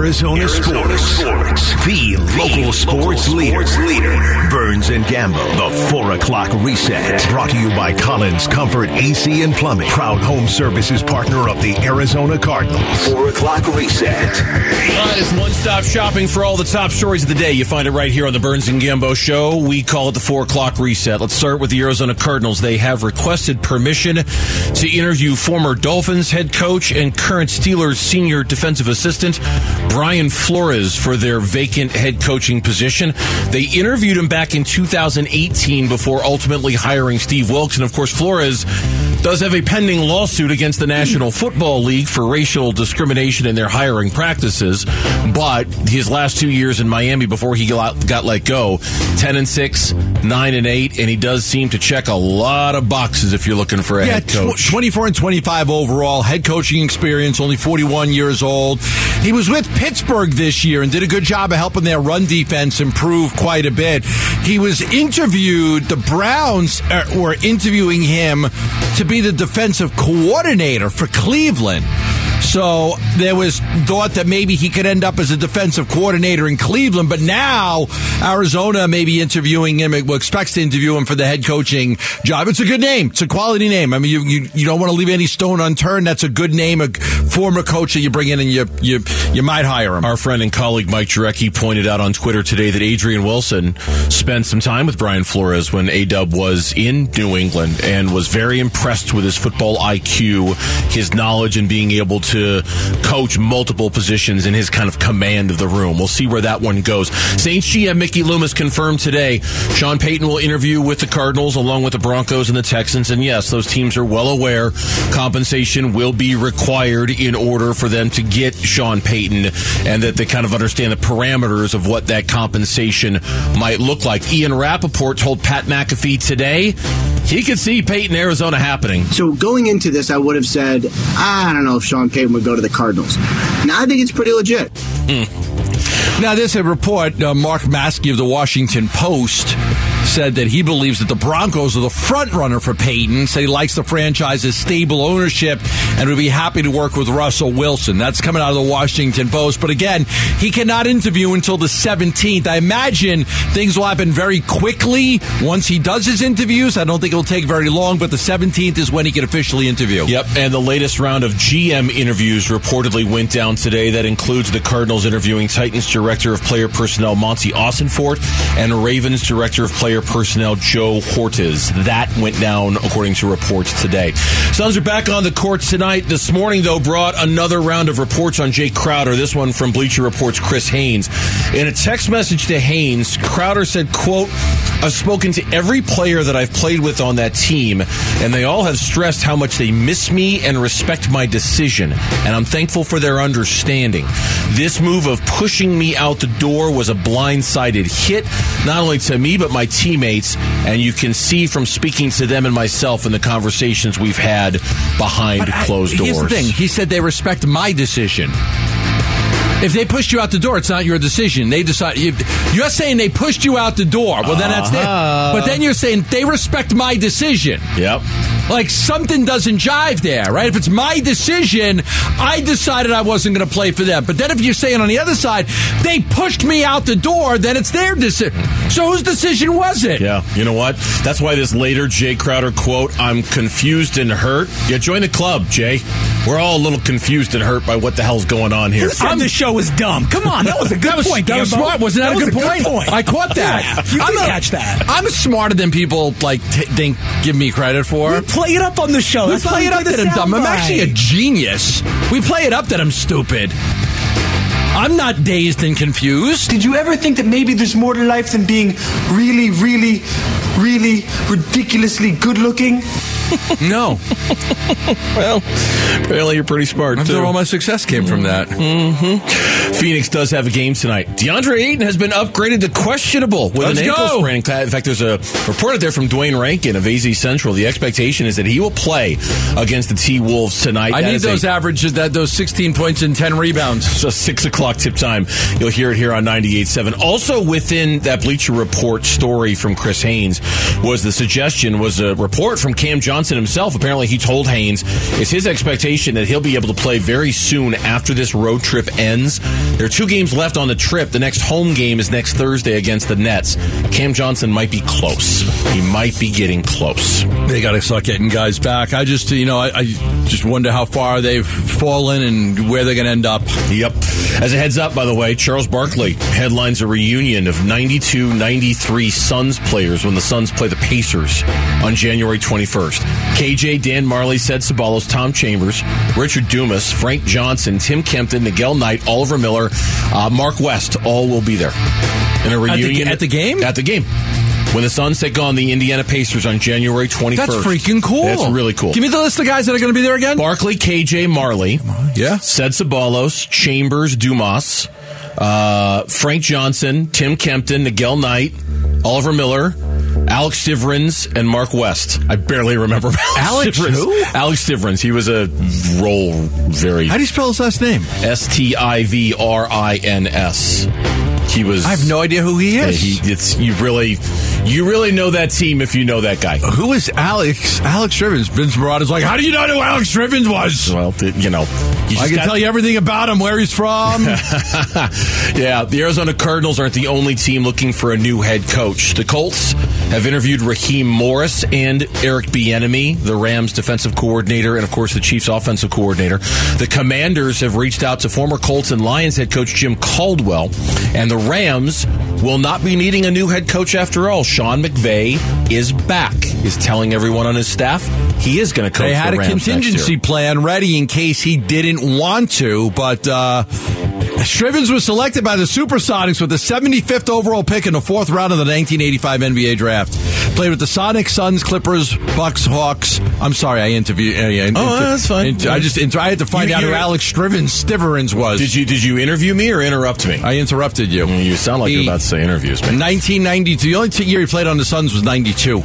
Arizona, Arizona sports. sports. The, the local, sports, local leader. sports leader. Burns and Gambo. The 4 o'clock reset. Brought to you by Collins Comfort AC and Plumbing. Proud home services partner of the Arizona Cardinals. 4 o'clock reset. Uh, it's one stop shopping for all the top stories of the day. You find it right here on the Burns and Gambo show. We call it the 4 o'clock reset. Let's start with the Arizona Cardinals. They have requested permission to interview former Dolphins head coach and current Steelers senior defensive assistant Brian Flores for their vacant head coaching position. They interviewed him back in 2018 before ultimately hiring Steve Wilks. And of course, Flores does have a pending lawsuit against the National Football League for racial discrimination in their hiring practices. But his last two years in Miami before he got, got let go, 10 and 6, 9 and 8, and he does seem to check a lot of boxes if you're looking for a yeah, head coach. Tw- 24 and 25 overall, head coaching experience, only 41 years old. He was with Pittsburgh this year and did a good job of helping their run defense improve quite a bit. He was interviewed, the Browns uh, were interviewing him to be the defensive coordinator for Cleveland. So there was thought that maybe he could end up as a defensive coordinator in Cleveland, but now Arizona may be interviewing him, expects to interview him for the head coaching job. It's a good name. It's a quality name. I mean, you, you, you don't want to leave any stone unturned. That's a good name, a former coach that you bring in and you, you, you might hire him. Our friend and colleague Mike Jurecki pointed out on Twitter today that Adrian Wilson spent some time with Brian Flores when A-Dub was in New England and was very impressed with his football IQ, his knowledge and being able to to coach multiple positions in his kind of command of the room. We'll see where that one goes. Saints GM Mickey Loomis confirmed today Sean Payton will interview with the Cardinals along with the Broncos and the Texans. And yes, those teams are well aware compensation will be required in order for them to get Sean Payton and that they kind of understand the parameters of what that compensation might look like. Ian Rapoport told Pat McAfee today he could see Payton, Arizona happening. So going into this, I would have said, I don't know if Sean Payton would go to the Cardinals. Now I think it's pretty legit. Mm. Now, there's a report, uh, Mark Maske of the Washington Post said that he believes that the Broncos are the front runner for Payton. Said he likes the franchise's stable ownership and would be happy to work with Russell Wilson. That's coming out of the Washington Post. But again, he cannot interview until the 17th. I imagine things will happen very quickly once he does his interviews. I don't think it'll take very long, but the 17th is when he can officially interview. Yep, and the latest round of GM interviews reportedly went down today. That includes the Cardinals interviewing Titans Director of Player Personnel Monti Ossenfort and Ravens Director of Player personnel Joe Hortiz. That went down according to reports today. Suns are back on the courts tonight. This morning, though, brought another round of reports on Jae Crowder. This one from Bleacher Report's Chris Haynes. In a text message to Haynes, Crowder said, quote, I've spoken to every player that I've played with on that team, and they all have stressed how much they miss me and respect my decision, and I'm thankful for their understanding. This move of pushing me out the door was a blindsided hit, not only to me, but my teammates, and you can see from speaking to them and myself in the conversations we've had behind but closed I, doors. Here's the thing. He said they respect my decision. If they pushed you out the door, it's not your decision. They decide. You're saying they pushed you out the door. Well, then that's uh-huh. But then you're saying they respect my decision. Yep. Like something doesn't jive there, right? If it's my decision, I decided I wasn't going to play for them. But then if you're saying on the other side, they pushed me out the door, then it's their decision. So whose decision was it? Yeah, you know what? That's why this later Jae Crowder quote, I'm confused and hurt. Yeah, join the club, Jae. We're all a little confused and hurt by what the hell's going on here. Who the show was dumb? Come on, that was a good that was, point. That was smart. Wasn't that, that a, good, point? good, point? I caught that. Yeah, you I'm did a, catch that. I'm smarter than people like t- think give me credit for. We play it up on the show. We That's play it up that I'm dumb. I'm actually a genius. We play it up that I'm stupid. I'm not dazed and confused. Did you ever think that maybe there's more to life than being really, really, really ridiculously good looking? no. well, apparently you're pretty smart. I'm too. all my success came from that. Mm-hmm. Phoenix does have a game tonight. DeAndre Ayton has been upgraded to questionable with Let's an ankle go. sprain. In fact, there's a report out there from Duane Rankin of AZ Central. The expectation is that he will play against the T Wolves tonight. I that need those a, averages, that those 16 points and 10 rebounds. So six o'clock tip time. You'll hear it here on 98.7. Also within that Bleacher Report story from Chris Haynes was the suggestion was a report from Cam Johnson himself. Apparently, he told Haynes it's his expectation that he'll be able to play very soon after this road trip ends. There are two games left on the trip. The next home game is next Thursday against the Nets. Cam Johnson might be close. He might be getting close. They got to start getting guys back. I just, you know, I, I just wonder how far they've fallen and where they're going to end up. Yep. As a heads up, by the way, Charles Barkley headlines a reunion of 92 93 Suns players when the Suns play the Pacers on January 21st. KJ, Dan Majerle, Ced Ceballos, Tom Chambers, Richard Dumas, Frank Johnson, Tim Kempton, Miguel Knight, Oliver Miller, uh, Mark West, all will be there. In a reunion at the game? At the game. When the Suns take on the Indiana Pacers on January 21st. That's freaking cool. That's really cool. Give me the list of guys that are going to be there again. Barkley, KJ, Majerle. Yeah. Ced Ceballos, Chambers, Dumas, uh, Frank Johnson, Tim Kempton, Miguel Knight, Oliver Miller, Alex Stivrins, and Mark West. I barely remember Alex Stivrins. who? Alex Stivrins. He was a role very How do you spell his last name? S T I V R I N S. He was. I have no idea who he is. he, it's you really, you really know that team if you know that guy. who is Alex? Alex Strivens. Vince Marotta's like, how do you not know who Alex Strivens was? Well, you know, you I can got- tell you everything about him, where he's from. yeah, the Arizona Cardinals aren't the only team looking for a new head coach. The Colts have interviewed Raheem Morris and Eric Bieniemy, the Rams defensive coordinator, and of course the Chiefs offensive coordinator. The Commanders have reached out to former Colts and Lions head coach Jim Caldwell, and the Rams will not be needing a new head coach after all. Sean McVay is back. Is telling everyone on his staff he is going to coach. they had the a contingency plan ready in case he didn't want to, but uh, Strivens was selected by the Supersonics with the 75th overall pick in the fourth round of the 1985 NBA draft. Played with the Sonics, Suns, Clippers, Bucks, Hawks. I'm sorry, I interviewed. Uh, yeah, Oh, that's fine. inter- I just inter- I had to find You- out who Alex Strivens Stiverins was. Did you did you interview me or interrupt me? I interrupted you. you sound like He- you're about to say interviews, man. 1992. The only year he played on the Suns was 92.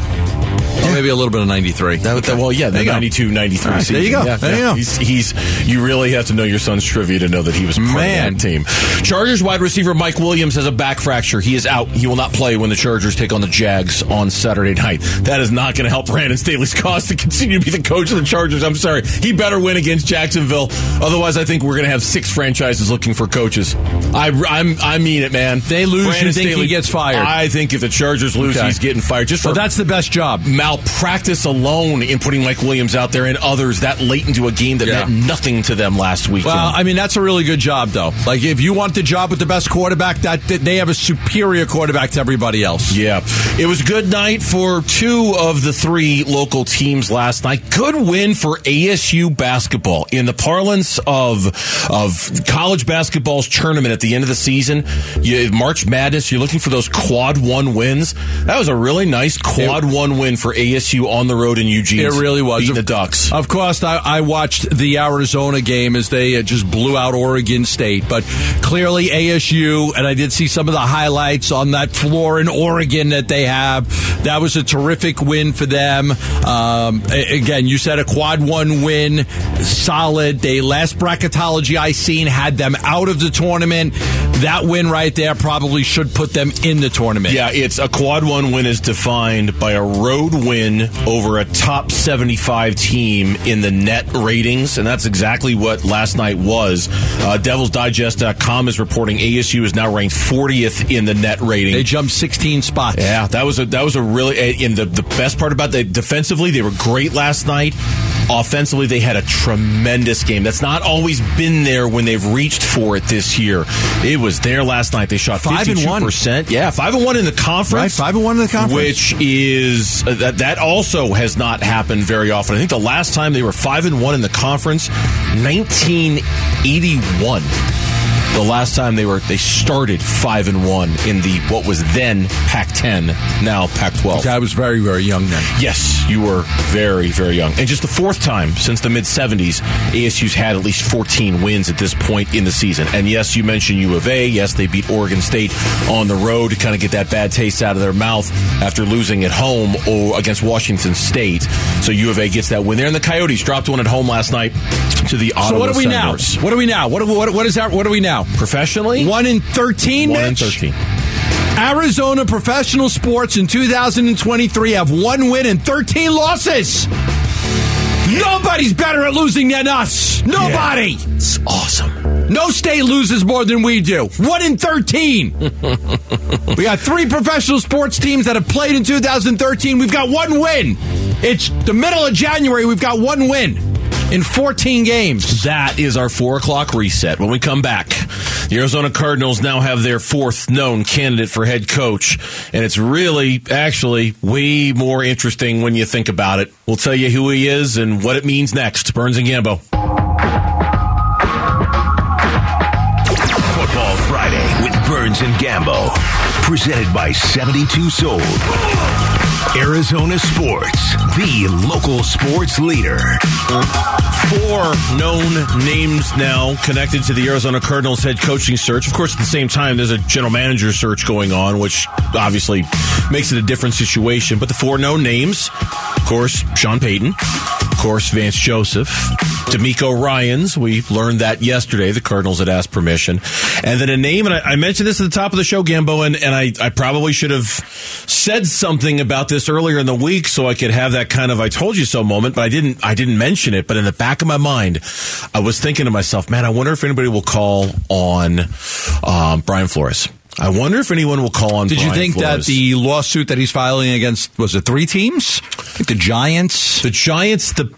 Maybe a little bit of 93. That, that- well, yeah, the 92, 93 All right, season. there you go. Yeah, There yeah. you go. He's, he's, you really have to know your Suns trivia to know that he was part Man. of that team. Chargers wide receiver Mike Williams has a back fracture. He is out. He will not play when the Chargers take on the Jags on Saturday night. That is not going to help Brandon Staley's cause to continue to be the coach of the Chargers. I'm sorry. He better win against Jacksonville. Otherwise, I think we're going to have six franchises looking for coaches. I, I'm, I mean it, man. They lose, you think he gets fired? I think if the Chargers lose, Okay. he's getting fired. Just for Well, that's the best job. Malpractice alone in putting Mike Williams out there and others that late into a game that Yeah. meant nothing to them last week. Well, I mean, that's a really good job, though. Like, if you want the job with the best quarterback, that, they have a superior quarterback to everybody else. yeah, it was a good night for two of the three local teams last night. Good win for ASU basketball in the parlance of of college basketball's tournament at the end of the season. You, March Madness, you're looking for those quad one wins. That was a really nice quad one win for ASU on the road in Eugene. It really was. beating the Ducks. Of course, I, I watched the Arizona game as they uh, just blew out Oregon State, but clearly ASU, and I did see some of the highlights on that floor in Oregon that they have. That was a terrific win for them. Um, again, you said a quad one win, solid. They last bracketology I seen had them out of the tournament. That win right there probably should put them in the tournament. Yeah, it's a quad one win is defined by a road win over a top 75 team in the net ratings, and that's exactly what last night was. Uh, DevilsDigest.com is reporting ASU is now ranked 40th in the net rating. They jumped 16 spots. Yeah, that was a that was a really and the the best part about that defensively they were great last night. Offensively, they had a tremendous game. That's not always been there when they've reached for it this year. It was there last night. They shot five and one. Yeah, five and one in the conference. Right, five and one in the conference. which is uh, that that also has not happened very often. I think the last time they were five and one in the conference, nineteen eighty-one. The last time they were they started five and one in the what was then Pac-10, now Pac-12. I was very, very young then. Yes, you were very, very young. And just the fourth time since the mid 70s, ASU's had at least 14 wins at this point in the season. And yes, you mentioned U of A. Yes, they beat Oregon State on the road to kind of get that bad taste out of their mouth after losing at home or against Washington State. So U of A gets that win there. And the Coyotes dropped one at home last night to the Ottawa So what are we Senators. now? What are we now? What, what, what is that? What are we now? Professionally? One in 13, One in 13. Arizona professional sports in 2023 have one win and 13 losses. Nobody's better at losing than us. Nobody. It's awesome. No state loses more than we do. One in 13. we got three professional sports teams that have played in 2013. We've got one win. It's the middle of January. We've got one win in 14 games. That is our four o'clock reset. When we come back, the Arizona Cardinals now have their fourth known candidate for head coach, and it's really, actually, way more interesting when you think about it. We'll tell you who he is and what it means next. Burns and Gambo. Football Friday with Burns and Gambo. Presented by 72 Sold. Arizona Sports, the local sports leader. Four known names now connected to the Arizona Cardinals head coaching search. Of course, at the same time, there's a general manager search going on, which obviously makes it a different situation. But the four known names, of course, Sean Payton, of course, Vance Joseph, DeMeco Ryans. We learned that yesterday. The Cardinals had asked permission. And then a name, and I, I mentioned this at the top of the show, Gambo, and, and I, I probably should have said something about this earlier in the week so I could have that kind of I told you so moment, but I didn't I didn't mention it. But in the back of my mind, I was thinking to myself, man, I wonder if anybody will call on um, Brian Flores. I wonder if anyone will call on. Did Brian you think Flores. that the lawsuit that he's filing against was it three teams? The Giants, the Giants, the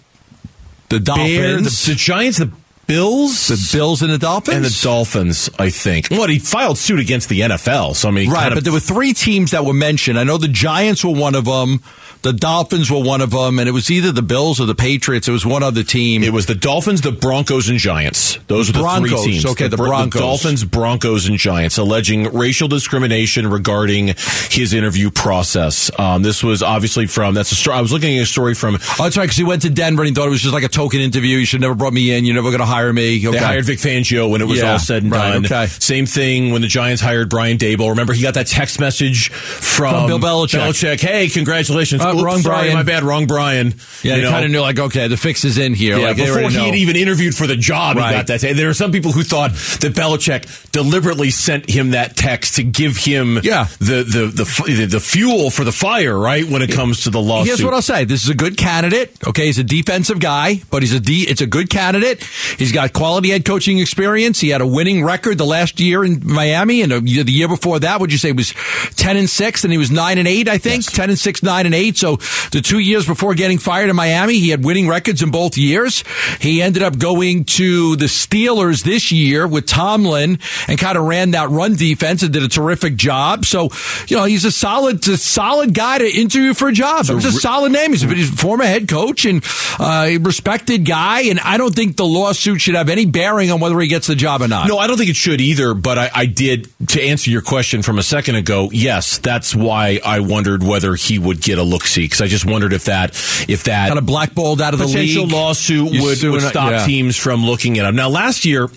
the Bears, Dolphins, the, the Giants, the Bills, the Bills, and the Dolphins, and the Dolphins, I think. What he filed suit against the NFL, so I mean, right? kind of- but there were three teams that were mentioned. I know the Giants were one of them. The Dolphins were one of them, and it was either the Bills or the Patriots. It was one other team. It was the Dolphins, the Broncos, and Giants. Those are the Broncos, three teams. okay, the Bro- Broncos. Dolphins, Broncos, and Giants, alleging racial discrimination regarding his interview process. Um, this was obviously from that's a story. I was looking at a story from. Oh, that's right, because he went to Denver and he thought it was just like a token interview. You should never brought me in. You're never going to hire me. Okay. They hired Vic Fangio when it was Yeah, all said and right, done. okay. Same thing when the Giants hired Brian Daboll. Remember, he got that text message from, From Bill Belichick. Belichick. Hey, congratulations! Uh, Oops, wrong sorry, Brian. my bad. Wrong Brian. Yeah, You they kind of knew like, okay, the fix is in here. Yeah, like, before he had even interviewed for the job, Right. he got that. There are some people who thought that Belichick deliberately sent him that text to give him Yeah. the, the, the, the, the fuel for the fire, right? When it comes to the lawsuit. Here's what I'll say. This is a good candidate. Okay, he's a defensive guy, but he's a D, it's a good candidate. He's got quality head coaching experience. He had a winning record the last year in Miami, and the the year before that, would you say was ten and six, and he was nine and eight, I think, ten and six, nine and eight. So the two years before getting fired in Miami, he had winning records in both years. He ended up going to the Steelers this year with Tomlin and kind of ran that run defense and did a terrific job. So you know he's a solid, a solid guy to interview for a job. It was a solid name. He's a, he's a former head coach and uh, a respected guy. And I don't think the lawsuit should have any bearing on whether he gets the job or not. No, I don't think it should either, but I, I did, to answer your question from a second ago, yes, that's why I wondered whether he would get a look-see, because I just wondered if that, if that kind of blackballed out of the potential league. lawsuit would, would stop yeah. teams from looking at him. Now, last year,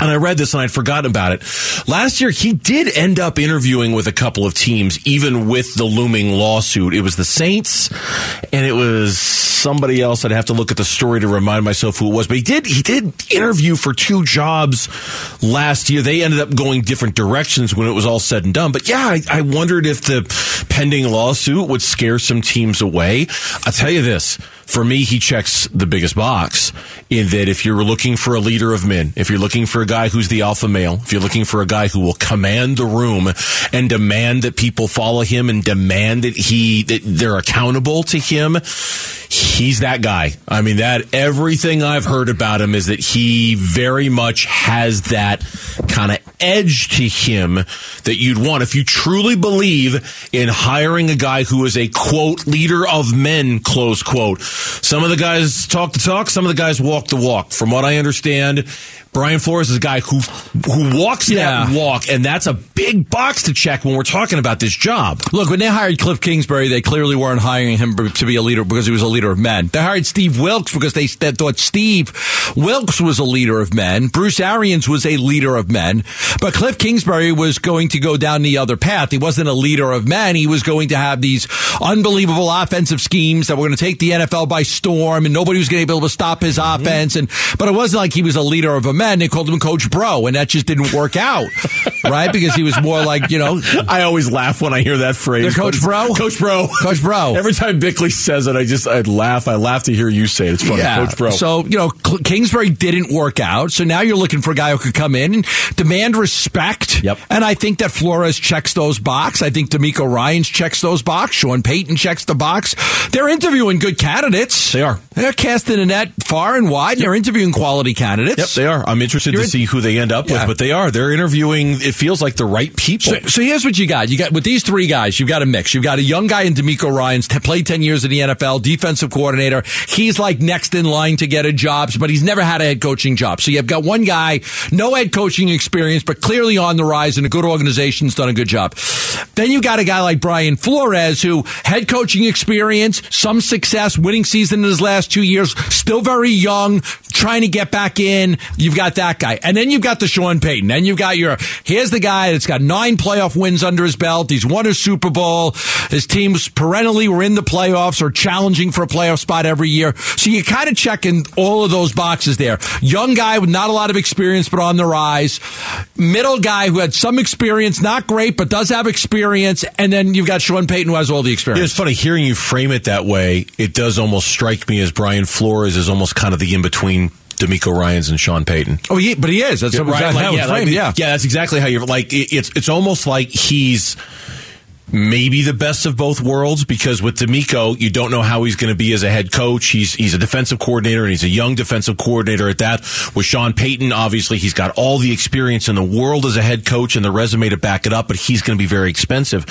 and I read this and I'd forgotten about it. Last year, he did end up interviewing with a couple of teams, even with the looming lawsuit. It was the Saints, and it was somebody else. I'd have to look at the story to remind myself who it was. But he did he did interview for two jobs last year. They ended up going different directions when it was all said and done. But yeah, I, I wondered if the pending lawsuit would scare some teams away. I'll tell you this. For me, he checks the biggest box in that if you're looking for a leader of men, if you're looking for a guy who's the alpha male, if you're looking for a guy who will command the room and demand that people follow him and demand that he, that they're accountable to him, he's that guy. I mean, that everything I've heard about him is that he very much has that kind of edge to him that you'd want. If you truly believe in hiring a guy who is a quote leader of men, close quote. Some of the guys talk the talk, some of the guys walk the walk. From what I understand, Brian Flores is a guy who who walks that walk, and that's a big box to check when we're talking about this job. Look, when they hired Cliff Kingsbury, they clearly weren't hiring him to be a leader because he was a leader of men. They hired Steve Wilks because they, they thought Steve Wilks was a leader of men. Bruce Arians was a leader of men. But Cliff Kingsbury was going to go down the other path. He wasn't a leader of men. He was going to have these unbelievable offensive schemes that were going to take the NFL by storm and nobody was going to be able to stop his mm-hmm. offense. And, but it wasn't like he was a leader of a men, they called him Coach Bro, and that just didn't work out, right? Because he was more like you know. I always laugh when I hear that phrase. Coach Bro, Coach Bro, Coach Bro. Every time Bickley says it, I just I laugh. I laugh to hear you say it. It's funny, yeah. Coach Bro. So you know, Kingsbury didn't work out. So now you're looking for a guy who could come in and demand respect. Yep. And I think that Flores checks those box. I think DeMeco Ryans checks those box. Sean Payton checks the box. They're interviewing good candidates. They are. They're casting a net far and wide. Yep. They're interviewing quality candidates. Yep, they are. I'm interested You're to see who they end up yeah. with, but they are. They're interviewing. It feels like the right people. So, so, here's what you got. You got with these three guys. You've got a mix. You've got a young guy in DeMeco Ryans, t- played ten years in the NFL, defensive coordinator. He's like next in line to get a job, but he's never had a head coaching job. So you've got one guy, no head coaching experience, but clearly on the rise in a good organization's done a good job. Then you got a guy like Brian Flores, who head coaching experience, some success, winning season in his last two years, still very young, trying to get back in. You've got that guy. And then you've got the Sean Payton. Then you've got your, here's the guy that's got nine playoff wins under his belt. He's won a Super Bowl. His teams perennially were in the playoffs or challenging for a playoff spot every year. So you kind of checking all of those boxes there. Young guy with not a lot of experience, but on the rise. Middle guy who had some experience, not great, but does have experience. And then you've got Sean Payton who has all the experience. Yeah, it's funny hearing you frame it that way. It does almost strike me as Brian Flores is almost kind of the in between DeMeco Ryans and Sean Payton. Oh, yeah, but he is. That's yeah, right, like, yeah, like, yeah, yeah. That's exactly how you're like. It, it's it's almost like he's maybe the best of both worlds because with DeMeco, you don't know how he's going to be as a head coach. He's he's a defensive coordinator and he's a young defensive coordinator at that. With Sean Payton, obviously he's got all the experience in the world as a head coach and the resume to back it up, but he's going to be very expensive.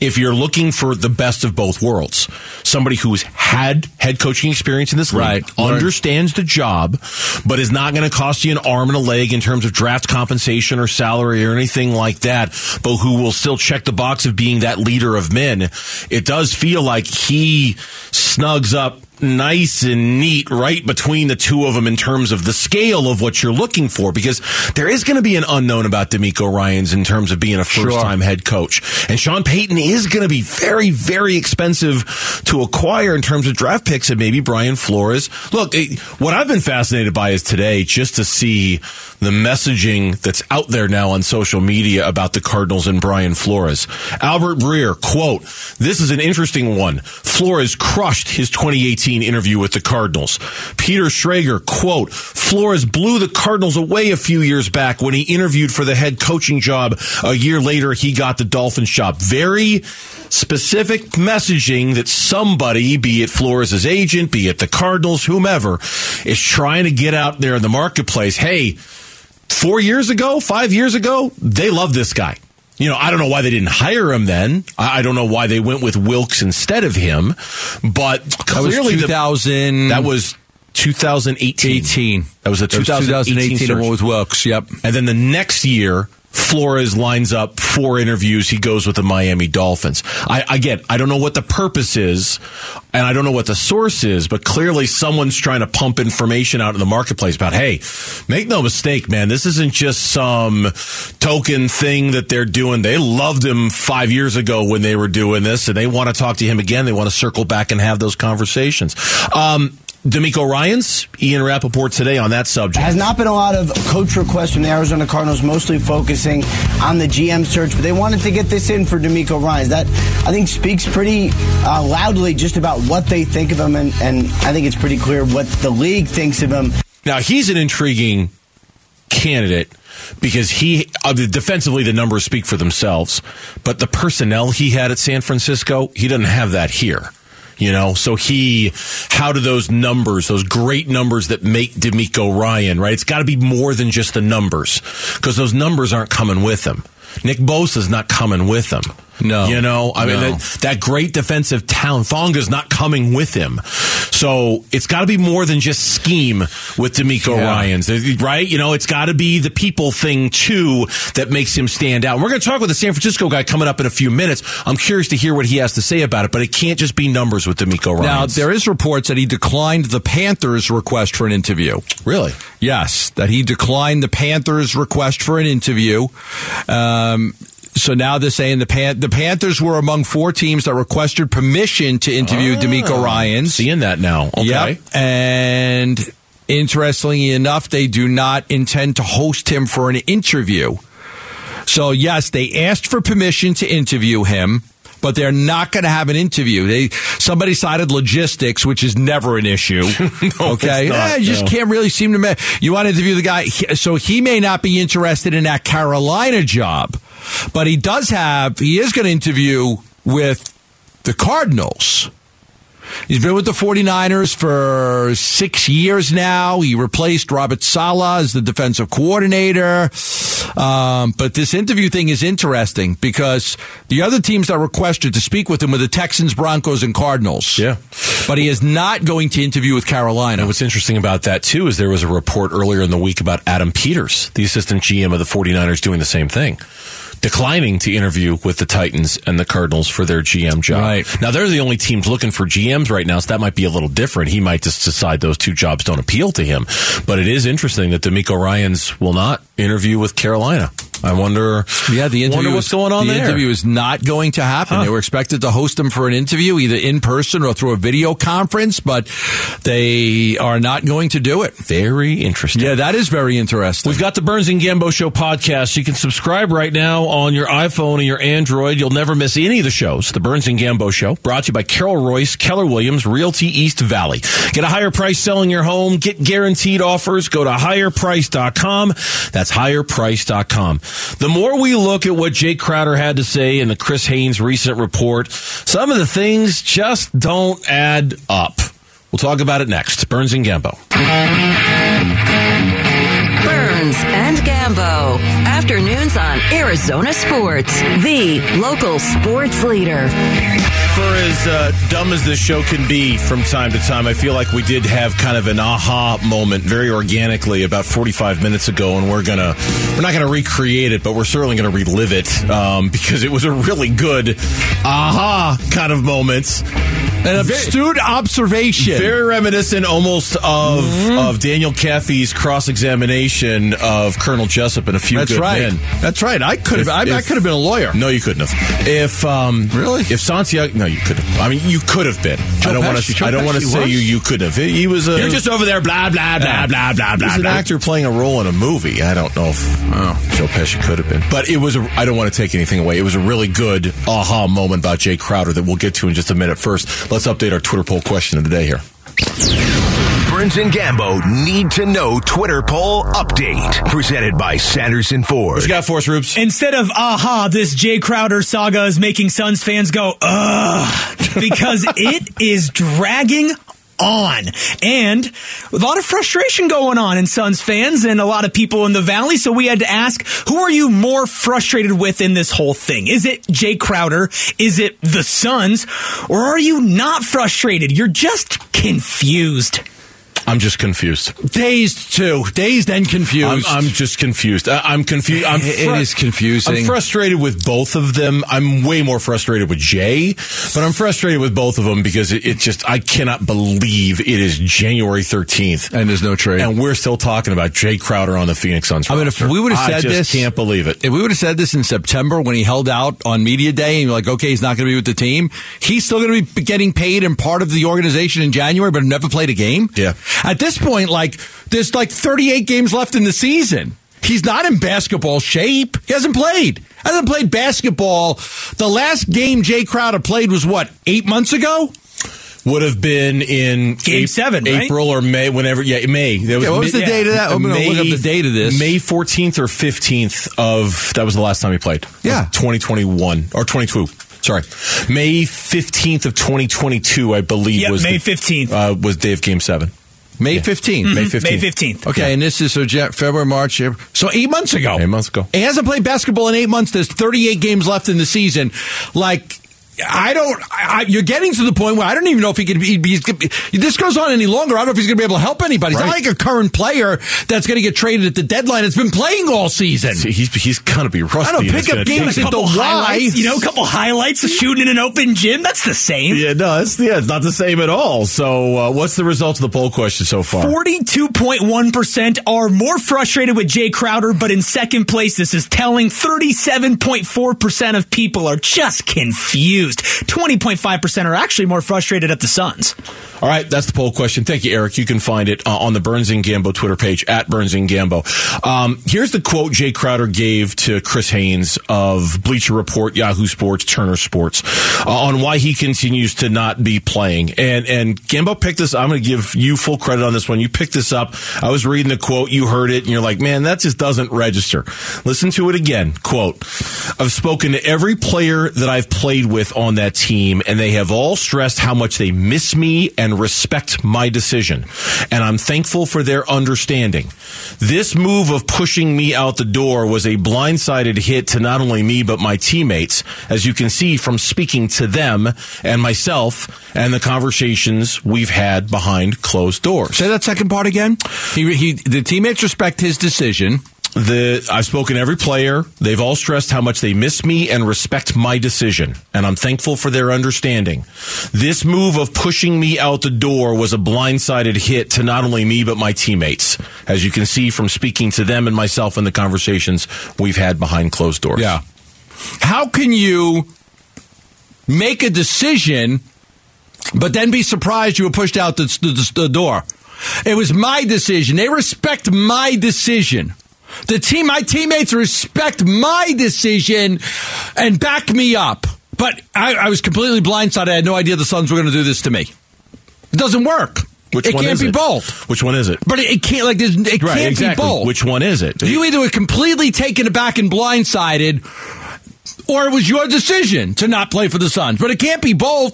If you're looking for the best of both worlds, somebody who's had head coaching experience in this league, right. understands the job, but is not going to cost you an arm and a leg in terms of draft compensation or salary or anything like that, but who will still check the box of being that leader of men, it does feel like he snugs up nice and neat right between the two of them in terms of the scale of what you're looking for because there is going to be an unknown about DeMeco Ryans in terms of being a first time sure. head coach. And Sean Payton is going to be very, very expensive to acquire in terms of draft picks and maybe Brian Flores. Look, eh, what I've been fascinated by is today just to see the messaging that's out there now on social media about the Cardinals and Brian Flores. Albert Breer, quote, this is an interesting one. Flores crushed his 2018 interview with the Cardinals. Peter Schrager, quote, Flores blew the Cardinals away a few years back when he interviewed for the head coaching job. A year later, he got the Dolphins job. Very specific messaging that somebody, be it Flores' agent, be it the Cardinals, whomever, is trying to get out there in the marketplace. Hey, four years ago, five years ago, they loved this guy. You know, I don't know why they didn't hire him then. I don't know why they went with Wilks instead of him. But clearly, that was 2000. The, that was 2018. 18. That was the 2018, 2018 one with Wilks. Yep. And then the next year, Flores lines up four interviews. He goes with the Miami Dolphins. I, again, I don't know what the purpose is, and I don't know what the source is, but clearly someone's trying to pump information out in the marketplace about, hey, make no mistake, man, this isn't just some token thing that they're doing. They loved him five years ago when they were doing this, and they want to talk to him again. They want to circle back and have those conversations. Um, DeMeco Ryans, Ian Rapoport today on that subject. Has not been a lot of coach requests from the Arizona Cardinals, mostly focusing on the GM search, but they wanted to get this in for DeMeco Ryans. That, I think, speaks pretty uh, loudly just about what they think of him, and, and I think it's pretty clear what the league thinks of him. Now, he's an intriguing candidate because he uh, defensively the numbers speak for themselves, but the personnel he had at San Francisco, he doesn't have that here. You know, so he, how do those numbers, those great numbers that make DeMeco Ryan, right? It's got to be more than just the numbers because those numbers aren't coming with him. Nick Bosa's not coming with him. No. You know, I no. mean, that, that, great defensive talent, Thonga's not coming with him. So it's got to be more than just scheme with DeMeco yeah. Ryans, right? You know, it's got to be the people thing too that makes him stand out. We're going to talk with the San Francisco guy coming up in a few minutes. I'm curious to hear what he has to say about it, but it can't just be numbers with DeMeco Ryans. Now, there is reports that he declined the Panthers' request for an interview. Really? Yes, that he declined the Panthers' request for an interview. Um, so now they're saying the Pan- the Panthers were among four teams that requested permission to interview oh, DeMeco Ryans. Seeing that now. Okay. Yep. And interestingly enough, they do not intend to host him for an interview. So, yes, they asked for permission to interview him but they're not going to have an interview. They somebody cited logistics, which is never an issue. no, okay, not, eh, you just can't really seem to. Ma- you want to interview the guy, so he may not be interested in that Carolina job, but he does have. He is going to interview with the Cardinals. He's been with the 49ers for six years now. He replaced Robert Saleh as the defensive coordinator. Um, but this interview thing is interesting because the other teams that requested to speak with him were the Texans, Broncos, and Cardinals. Yeah. But he is not going to interview with Carolina. And what's interesting about that, too, is there was a report earlier in the week about Adam Peters, the assistant GM of the 49ers, doing the same thing. Declining to interview with the Titans and the Cardinals for their GM job. Right. Now, they're the only teams looking for GMs right now, so that might be a little different. He might just decide those two jobs don't appeal to him. But it is interesting that DeMeco Ryans will not interview with Carolina. I wonder. Yeah, the interview. Wonder what's is- going on the there. interview is not going to happen. They were expected to host him for an interview, either in person or through a video conference, but they are not going to do it. Very interesting. Yeah, that is very interesting. We've got the Burns and Gambo Show podcast. You can subscribe right now on your iPhone and your Android. You'll never miss any of the shows. The Burns and Gambo Show, brought to you by Carol Royse, Keller Williams, Realty East Valley. Get a higher price selling your home. Get guaranteed offers. Go to higherprice.com. That's higherprice.com. The more we look at what Jae Crowder had to say in the Chris Haynes recent report, some of the things just don't add up. We'll talk about it next. Burns and Gambo. Burns and Gambo. Afternoons on Arizona Sports, the local sports leader. For as uh, dumb as this show can be from time to time, I feel like we did have kind of an aha moment very organically about 45 minutes ago, and we're gonna we're not gonna recreate it, but we're certainly gonna relive it um, because it was a really good aha kind of moment. An astute observation. Very reminiscent, almost of Mm-hmm. of Daniel Kaffee's cross examination of Colonel Jessep and a few That's good right. Men. That's right. I could have. I, I could have been a lawyer. No, you couldn't have. If um, Really? if Santiago, no, you could have. I mean, you could have been. Joe I don't want to. I don't want to say was? you. You could have. He was a. You're just over there, blah blah blah blah blah blah. He's an blah. actor playing a role in a movie. I don't know if oh, Joe Pesci could have been, but it was. A, I don't want to take anything away. It was a really good aha moment about Jae Crowder that we'll get to in just a minute. First, let's update our Twitter poll question of the day here. Burns and Gambo need to know Twitter poll update. Presented by Sanderson Ford. What you got for us, Rubes? Instead of aha, this Jae Crowder saga is making Suns fans go ugh because it is dragging on and a lot of frustration going on in Suns fans and a lot of people in the valley. So we had to ask, who are you more frustrated with in this whole thing? Is it Jae Crowder? Is it the Suns? Or are you not frustrated? You're just confused. I'm just confused. Dazed too. Dazed and I'm, confused. I'm just confused. I, I'm confused. I'm It- it is confusing. I'm frustrated with both of them. I'm way more frustrated with Jae, but I'm frustrated with both of them because it, it just I cannot believe it is January 13th and there's no trade. and we're still talking about Jae Crowder on the Phoenix Suns. I mean, if we would have I said just this, can't believe it. If we would have said this in September when he held out on media day, and you're like, okay, he's not going to be with the team, he's still going to be getting paid and part of the organization in January, but never played a game. Yeah. At this point, like, there's like 38 games left in the season. He's not in basketball shape. He hasn't played. Hasn't played basketball. The last game Jae Crowder played was what eight months ago. Would have been in Game Ap- seven, right? April or May, whenever. Yeah, May. That Yeah, what was the date of that? I'm May- look up the date of this. May 14th or 15th of that was the last time he played. Yeah. 2021 or 22. Sorry, May 15th of 2022, I believe Yep, was May 15th. uh, was day of Game Seven. May 15th. Mm-hmm. May 15th. May 15th. Okay, and this is uh, so Jan- February, March, April. so eight months ago. Eight months ago. He hasn't played basketball in eight months. There's 38 games left in the season. Like. I don't. I, you're getting to the point where I don't even know if he could. Be, he's, this goes on any longer. I don't know if he's going to be able to help anybody. He's not like a current player that's going to get traded at the deadline. It's been playing all season. He's he's gonna be rusty. I don't and pick up games take- at the highlights, Y. you know, a couple highlights of shooting in an open gym. That's the same. Yeah, no, it's yeah, it's not the same at all. So, uh, what's the results of the poll question so far? 42.1% are more frustrated with Jae Crowder, but in second place, this is telling 37.4% of people are just confused. Confused. 20.5% are actually more frustrated at the Suns. All right, that's the poll question. Thank you, Eric. You can find it uh, on the Burns and Gambo Twitter page at Burns and Gambo. Um, here's the quote Jae Crowder gave to Chris Haynes of Bleacher Report, Yahoo Sports, Turner Sports uh, on why he continues to not be playing. And and Gambo picked this. I'm going to give you full credit on this one. You picked this up. I was reading the quote. You heard it, and you're like, man, that just doesn't register. Listen to it again. Quote: I've spoken to every player that I've played with on that team, and they have all stressed how much they miss me and respect my decision. And I'm thankful for their understanding. This move of pushing me out the door was a blindsided hit to not only me, but my teammates, as you can see from speaking to them and myself and the conversations we've had behind closed doors. Say that second part again. He, he, the teammates respect his decision. The I've spoken to every player. They've all stressed how much they miss me and respect my decision, and I'm thankful for their understanding. This move of pushing me out the door was a blindsided hit to not only me but my teammates, as you can see from speaking to them and myself in the conversations we've had behind closed doors. Yeah. How can you make a decision, but then be surprised you were pushed out the, the, the door? It was my decision. They respect my decision. The team, my teammates respect my decision and back me up. But I, I was completely blindsided. I had no idea the Suns were going to do this to me. It doesn't work. Which it one can't is be it? both. Which one is it? But it, it can't like there's- it Right, can't exactly. be both. Which one is it? You either were completely taken aback and blindsided, or it was your decision to not play for the Suns. But it can't be both.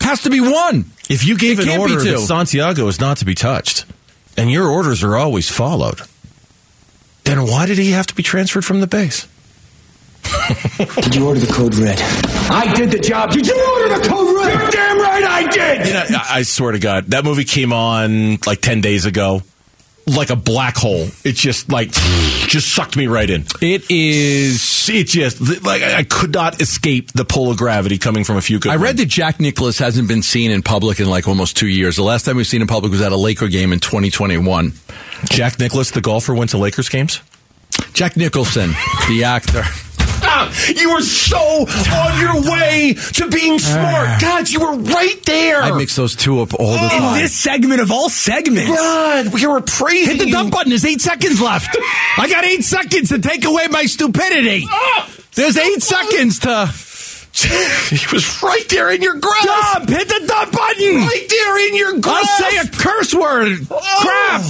It Has to be one. If you gave an order that Santiago is not to be touched, and your orders are always followed, then why did he have to be transferred from the base? Did you order the code red? I did the job. Did you order the code red? You're damn right I did. You know, I I swear to God, that movie came on like 10 days ago. Like a black hole. It just like just sucked me right in. It is. It just like I could not escape the pull of gravity coming from a few good. I read men. that Jack Nicholas hasn't been seen in public in like almost two years. The last time we've seen him in public was at a Laker game in 2021. Jack Nicklaus, the golfer, went to Lakers games. Jack Nicholson, the actor. You were so on your way to being smart. God, you were right there. I mix those two up all the time. In this segment of all segments. God, we were praising Hit the dump button. There's eight seconds left. I got eight seconds to take away my stupidity. Ah! There's eight seconds to he was right there in your grasp. dump. Hit the dump button. Right there in your grasp! I'll say a curse word. Crap.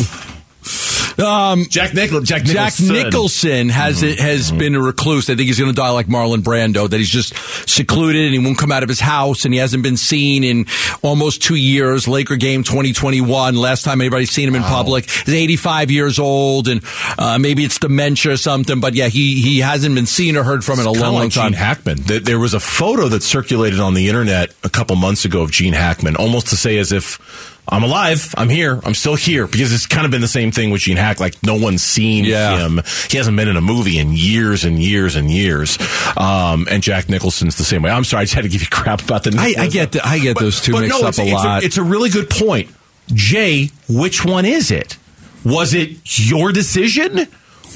Um, Jack Nicholson. Jack Jack Nicholson. Has has been a recluse. I think he's going to die like Marlon Brando. That he's just secluded and he won't come out of his house and he hasn't been seen in almost two years. Laker game 2021. Last time anybody's seen him in public. He's 85 years old and uh, maybe it's dementia or something. But yeah, he he hasn't been seen or heard from in a long, long time. Gene Hackman. Th- There was a photo that circulated on the internet a couple months ago of Gene Hackman, almost to say as if I'm alive, I'm here, I'm still here, because it's kind of been the same thing with Gene Hack. Like no one's seen Yeah. him. He hasn't been in a movie in years and years and years. Um, and Jack Nicholson's the same way. I'm sorry, I just had to give you crap about the. I, I get the, I get those two mixed up it's, a it's lot. it's a really good point. Jae, which one is it? Was it your decision,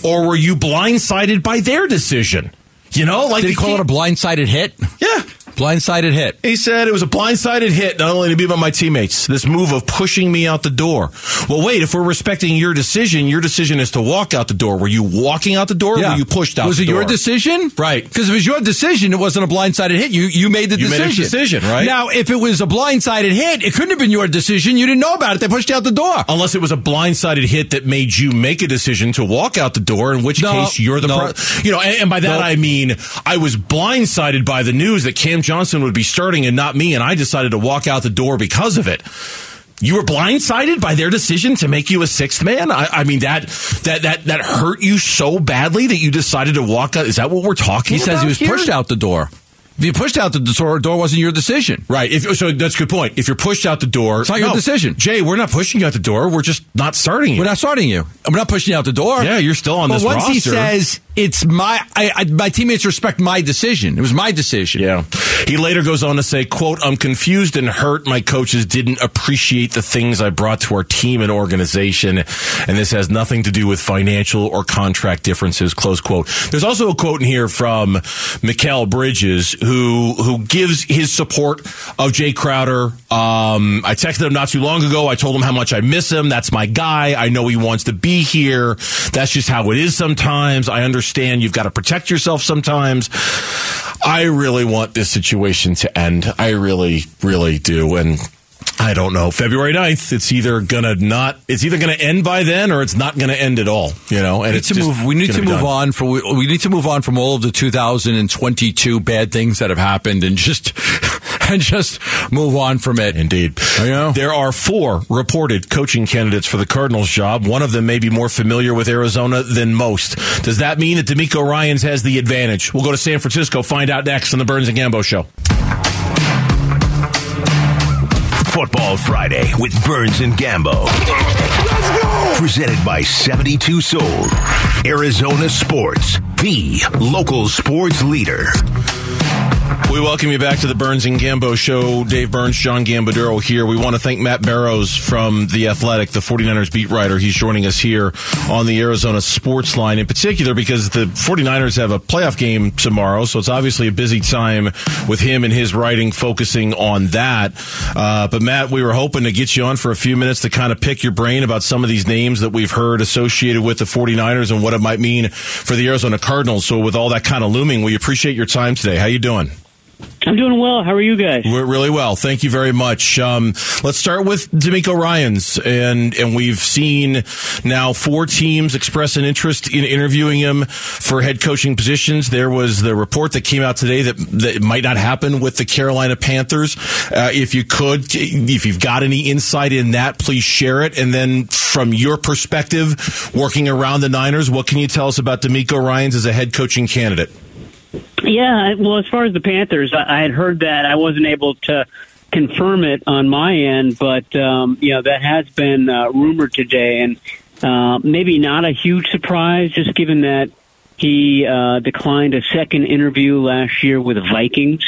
or were you blindsided by their decision? You know, like you call it a blindsided hit? yeah. Blindsided hit. He said it was a blindsided hit, not only to me but my teammates. This move of pushing me out the door. Well, wait. If we're respecting your decision, your decision is to walk out the door. Were you walking out the door? or Were you pushed out? Was it your decision? Right. Because if it was your decision, it wasn't a blindsided hit. You you made the You made decision. a decision, right? Now, if it was a blindsided hit, it couldn't have been your decision. You didn't know about it. They pushed you out the door. Unless it was a blindsided hit that made you make a decision to walk out the door, in which No, case you're the, no. pro- you know, and, and by that No. I mean I was blindsided by the news that Cam Johnson would be starting and not me, and I decided to walk out the door because of it. You were blindsided by their decision to make you a sixth man. I, I mean that that that that hurt you so badly that you decided to walk out. Is that what we're talking? He says he was here? pushed out the door. If you pushed out the door, door wasn't your decision. Right. If, so that's a good point. If you're pushed out the door, It's not your decision. Jae, we're not pushing you out the door. We're just not starting you. We're not starting you. I'm not pushing you out the door. Yeah, you're still on but this once he roster. says it's my I, I, my teammates respect my decision. It was my decision. Yeah. He later goes on to say, "quote I'm confused and hurt. My coaches didn't appreciate the things I brought to our team and organization, and this has nothing to do with financial or contract differences." Close quote. There's also a quote in here from Mikal Bridges, who who gives his support of Jae Crowder. Um, I texted him not too long ago. I told him how much I miss him. That's my guy. I know he wants to be here. That's just how it is sometimes. I understand you've got to protect yourself sometimes. I really want this situation to end. I really, really do. And I don't know. February 9th, it's either gonna not, it's either gonna end by then or it's not gonna end at all, you know, and We need it's to just move. We need gonna move done. on for. We, we need to move on from all of the 2022 bad things that have happened, and just and just move on from it. Indeed. You know? There are four reported coaching candidates for the Cardinals job. One of them may be more familiar with Arizona than most. Does that mean that DeMeco Ryans has the advantage? We'll go to San Francisco, find out next on the Burns and Gambo show. Football Friday with Burns and Gambo. Presented by 72 Sold. Arizona Sports, the local sports leader. We welcome you back to the Burns and Gambo show. Dave Burns, John Gambadoro here. We want to thank Matt Barrows from The Athletic, the 49ers beat writer. He's joining us here on the Arizona Sports Line in particular because the 49ers have a playoff game tomorrow. So it's obviously a busy time with him and his writing focusing on that. Uh, but Matt, we were hoping to get you on for a few minutes to kind of pick your brain about some of these names that we've heard associated with the 49ers and what it might mean for the Arizona Cardinals. So with all that kind of looming, we appreciate your time today. How you doing? I'm doing well. How are you guys? We're really well. Thank you very much. Um, let's start with DeMeco Ryans, and and we've seen now four teams express an interest in interviewing him for head coaching positions. There was the report that came out today that that might not happen with the Carolina Panthers. Uh, if you could, if you've got any insight in that, please share it. And then from your perspective, working around the Niners, what can you tell us about DeMeco Ryans as a head coaching candidate? Yeah, well, as far as the Panthers, I, had heard that. I wasn't able to confirm it on my end, but um, you know that has been uh, rumored today, and uh, maybe not a huge surprise, just given that he uh, declined a second interview last year with Vikings,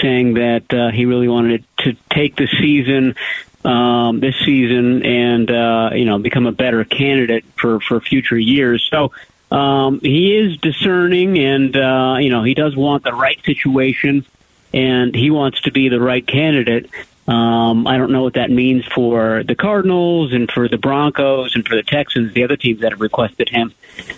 saying that uh, he really wanted to take the season. Um, this season, and uh, you know, become a better candidate for for future years. So um, he is discerning, and uh, you know he does want the right situation, and he wants to be the right candidate. Um, I don't know what that means for the Cardinals and for the Broncos and for the Texans, the other teams that have requested him.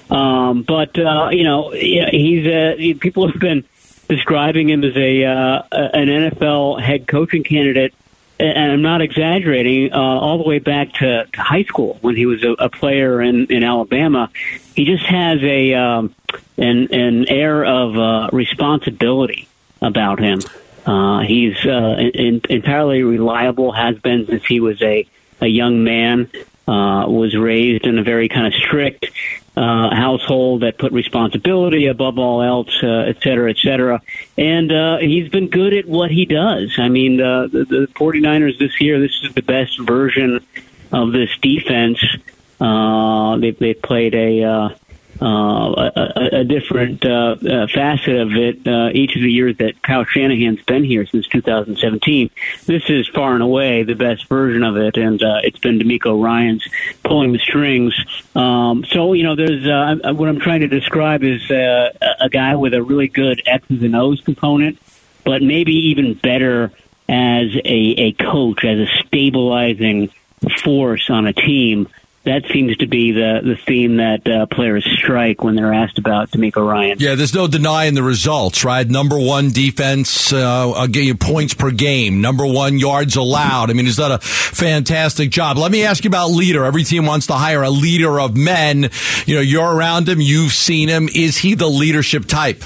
Um, but uh, you know, he's uh, people have been describing him as a uh, an NFL head coaching candidate and I'm not exaggerating, uh, all the way back to, to high school when he was a, a player in, in Alabama. He just has a um, an, an air of uh, responsibility about him. Uh, he's uh, in, entirely reliable, has been since he was a, a young man. Uh, was raised in a very kind of strict uh, household that put responsibility above all else, uh, et cetera, et cetera. And uh, he's been good at what he does. I mean, uh, the, the 49ers this year, this is the best version of this defense. Uh, they, they've played a, uh, uh, a, a different uh, uh, facet of it uh, each of the years that Kyle Shanahan's been here since 2017. This is far and away the best version of it, and uh, it's been DeMeco Ryans pulling the strings. Um, so you know, there's what I'm trying to describe is a guy with a really good X's and O's component, but maybe even better as a, a coach, as a stabilizing force on a team that seems to be the the theme that uh, players strike when they're asked about DeMeco Ryan. Yeah, there's no denying the results, right? Number one defense, uh, you points per game. Number one yards allowed. I mean, he's done a fantastic job. Let me ask you about leader. Every team wants to hire a leader of men. You know, you're around him. You've seen him. Is he the leadership type?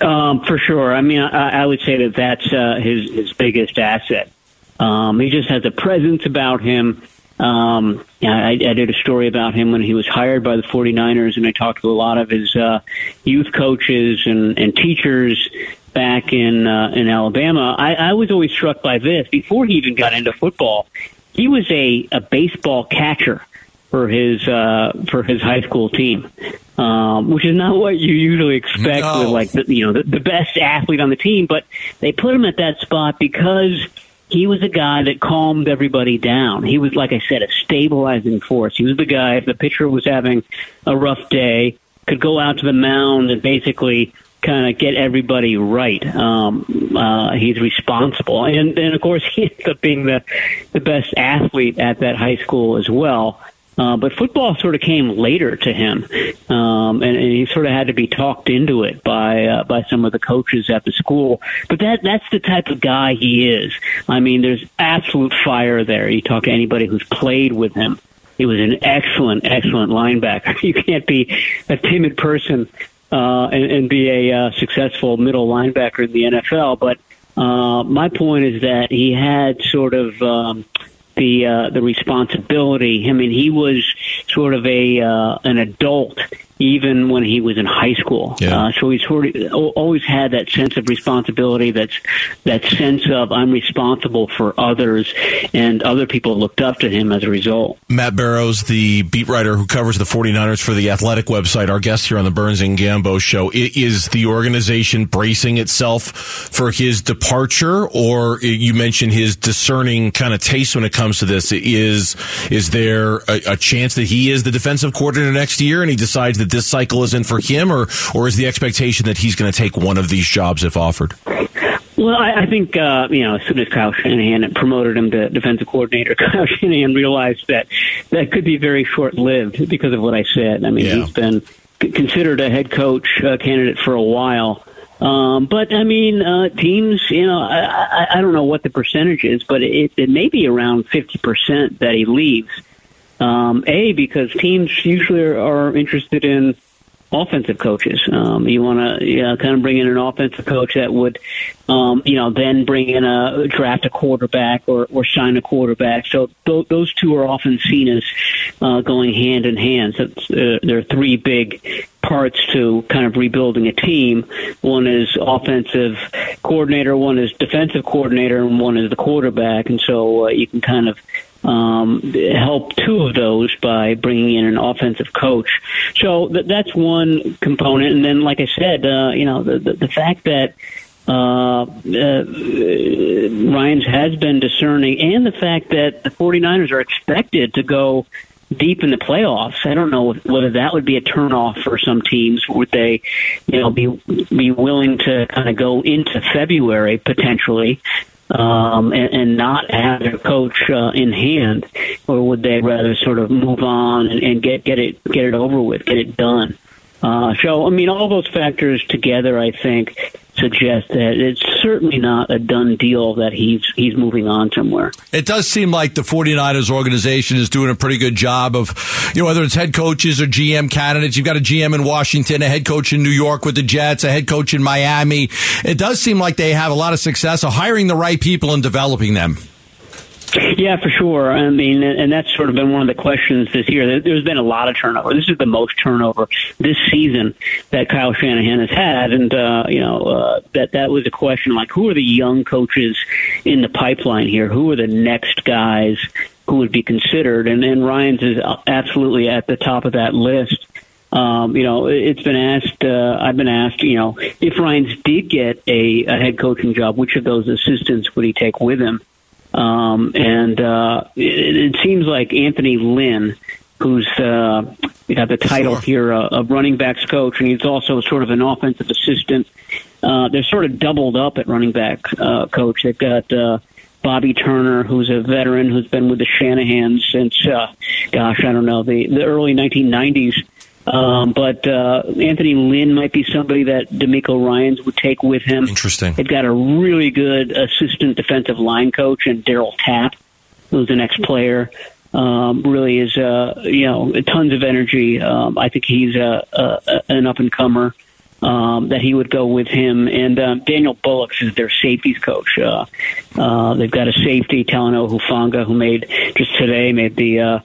Um, for sure. I mean, I, I would say that that's uh, his his biggest asset. Um, he just has a presence about him. Um, I, I did a story about him when he was hired by the 49ers, and I talked to a lot of his uh, youth coaches and, and teachers back in uh, in Alabama. I, I was always struck by this before he even got into football. He was a, a baseball catcher for his uh, for his high school team, um, which is not what you usually expect No. with like the, you know the, the best athlete on the team. But they put him at that spot because he was a guy that calmed everybody down. He was, like I said, a stabilizing force. He was the guy if the pitcher was having a rough day, could go out to the mound and basically kind of get everybody right. Um, uh, he's responsible, and then of course he ends up being the the best athlete at that high school as well. Uh, but football sort of came later to him, um, and, and he sort of had to be talked into it by uh, by some of the coaches at the school. But that that's the type of guy he is. I mean, there's absolute fire there. You talk to anybody who's played with him. He was an excellent, excellent linebacker. You can't be a timid person uh, and, and be a uh, successful middle linebacker in the NFL. But uh, my point is that he had sort of um, the uh, the responsibility. I mean, he was sort of a uh, an adult even when he was in high school. Yeah. Uh, so he's sort of always had that sense of responsibility. That's that sense of I'm responsible for others, and other people looked up to him as a result. Matt Barrows, the beat writer who covers the 49ers for the Athletic website, our guest here on the Burns and Gambo show. Is the organization bracing itself for his departure, or you mentioned his discerning kind of taste when it comes to this? Is is there a, a chance that he is the defensive coordinator next year, and he decides that this cycle isn't for him, or or is the expectation that he's going to take one of these jobs if offered? Well, I, I think uh, you know as soon as Kyle Shanahan promoted him to defensive coordinator, Kyle Shanahan realized that that could be very short lived because of what I said. I mean, Yeah. he's been considered a head coach uh, candidate for a while. Um, but I mean, uh, teams, you know, I, I, I don't know what the percentage is, but it, it may be around fifty percent that he leaves. Um, a because teams usually are, interested in offensive coaches. Um, you want to you know, kind of bring in an offensive coach that would, um, you know, then bring in a draft a quarterback or, or sign a quarterback. So th- those two are often seen as uh, going hand in hand. So uh, there are three big parts to kind of rebuilding a team. One is offensive coordinator, one is defensive coordinator, and one is the quarterback. And so uh, you can kind of um, help two of those by bringing in an offensive coach. So th- that's one component. And then, like I said, uh, you know, the, the, the fact that uh, uh, Ryans has been discerning, and the fact that the 49ers are expected to go deep in the playoffs. I don't know whether that would be a turnoff for some teams. Would they, you know, be be willing to kind of go into February potentially um, and, and not have their coach uh, in hand, or would they rather sort of move on and, and get get it get it over with, get it done? Uh, so, I mean, all those factors together, I think, suggest that it's certainly not a done deal that he's he's moving on somewhere. It does seem like the 49ers organization is doing a pretty good job of, you know, whether it's head coaches or GM candidates. You've got a GM in Washington, a head coach in New York with the Jets, a head coach in Miami. It does seem like they have a lot of success of hiring the right people and developing them. Yeah, for sure. I mean, and that's sort of been one of the questions this year. There- There's been a lot of turnover. This is the most turnover this season that Kyle Shanahan has had, and uh, you know uh, that that was a question like, who are the young coaches in the pipeline here? Who are the next guys who would be considered? And then Ryans is absolutely at the top of that list. Um, you know, it's been asked. Uh, I've been asked. You know, if Ryans did get a, a head coaching job, which of those assistants would he take with him? Um, and uh, it, it seems like Anthony Lynn, who's uh, got the title here uh, of running backs coach, and he's also sort of an offensive assistant. Uh, they're sort of doubled up at running back uh, coach. They've got uh, Bobby Turner, who's a veteran who's been with the Shanahan since, uh, gosh, I don't know, the, the early 1990s. Um, but uh, Anthony Lynn might be somebody that DeMeco Ryans would take with him. Interesting. They've got a really good assistant defensive line coach and Darryl Tapp, who's the next player. Um, really is, uh, you know, tons of energy. Um, I think he's a, a, an up and comer. Um, that he would go with him, and um, Daniel Bullocks is their safeties coach. Uh, uh, they've got a safety, Talanoa Hufanga, who made just today made the uh,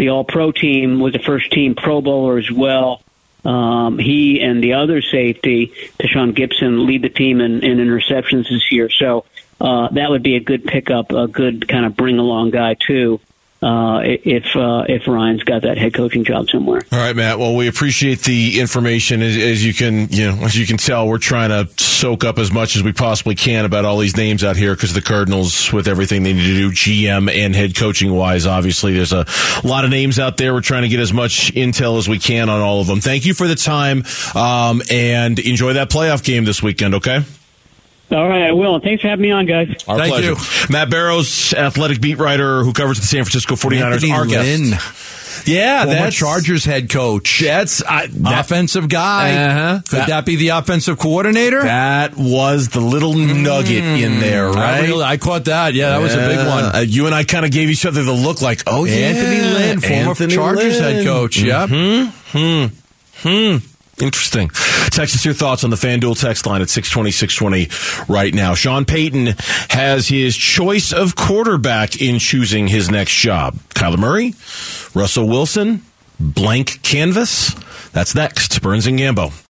the All Pro team, was a first team Pro Bowler as well. Um, he and the other safety, Tashaun Gipson, lead the team in, in interceptions this year. So uh, that would be a good pickup, a good kind of bring along guy too. Uh, if uh, if Ryans got that head coaching job somewhere. All right, Matt. Well, we appreciate the information. As, as, you can, you know, as you can tell, we're trying to soak up as much as we possibly can about all these names out here because the Cardinals, with everything they need to do, GM and head coaching wise, obviously there's a lot of names out there. We're trying to get as much intel as we can on all of them. Thank you for the time, um, and enjoy that playoff game this weekend. Okay. All right, I will. Thanks for having me on, guys. Our Thank pleasure. you. Matt Barrows, athletic beat writer who covers the San Francisco 49ers. Anthony our guest. Lynn, Yeah, former that's Chargers head coach. That's I, that, offensive guy. Uh-huh. Could That- that, be the offensive coordinator? that was the little nugget in there, I, right? really- I caught that. Yeah, that was a big one. Uh, you and I kind of gave each other the look like, oh, yeah. Anthony Lynn, former Anthony Chargers Lynn. head coach. Yep. Hmm. Hmm. Interesting. Text us your thoughts on the FanDuel text line at 620, 620 right now. Sean Payton has his choice of quarterback in choosing his next job. Kyler Murray, Russell Wilson, blank canvas. That's next. Burns and Gambo.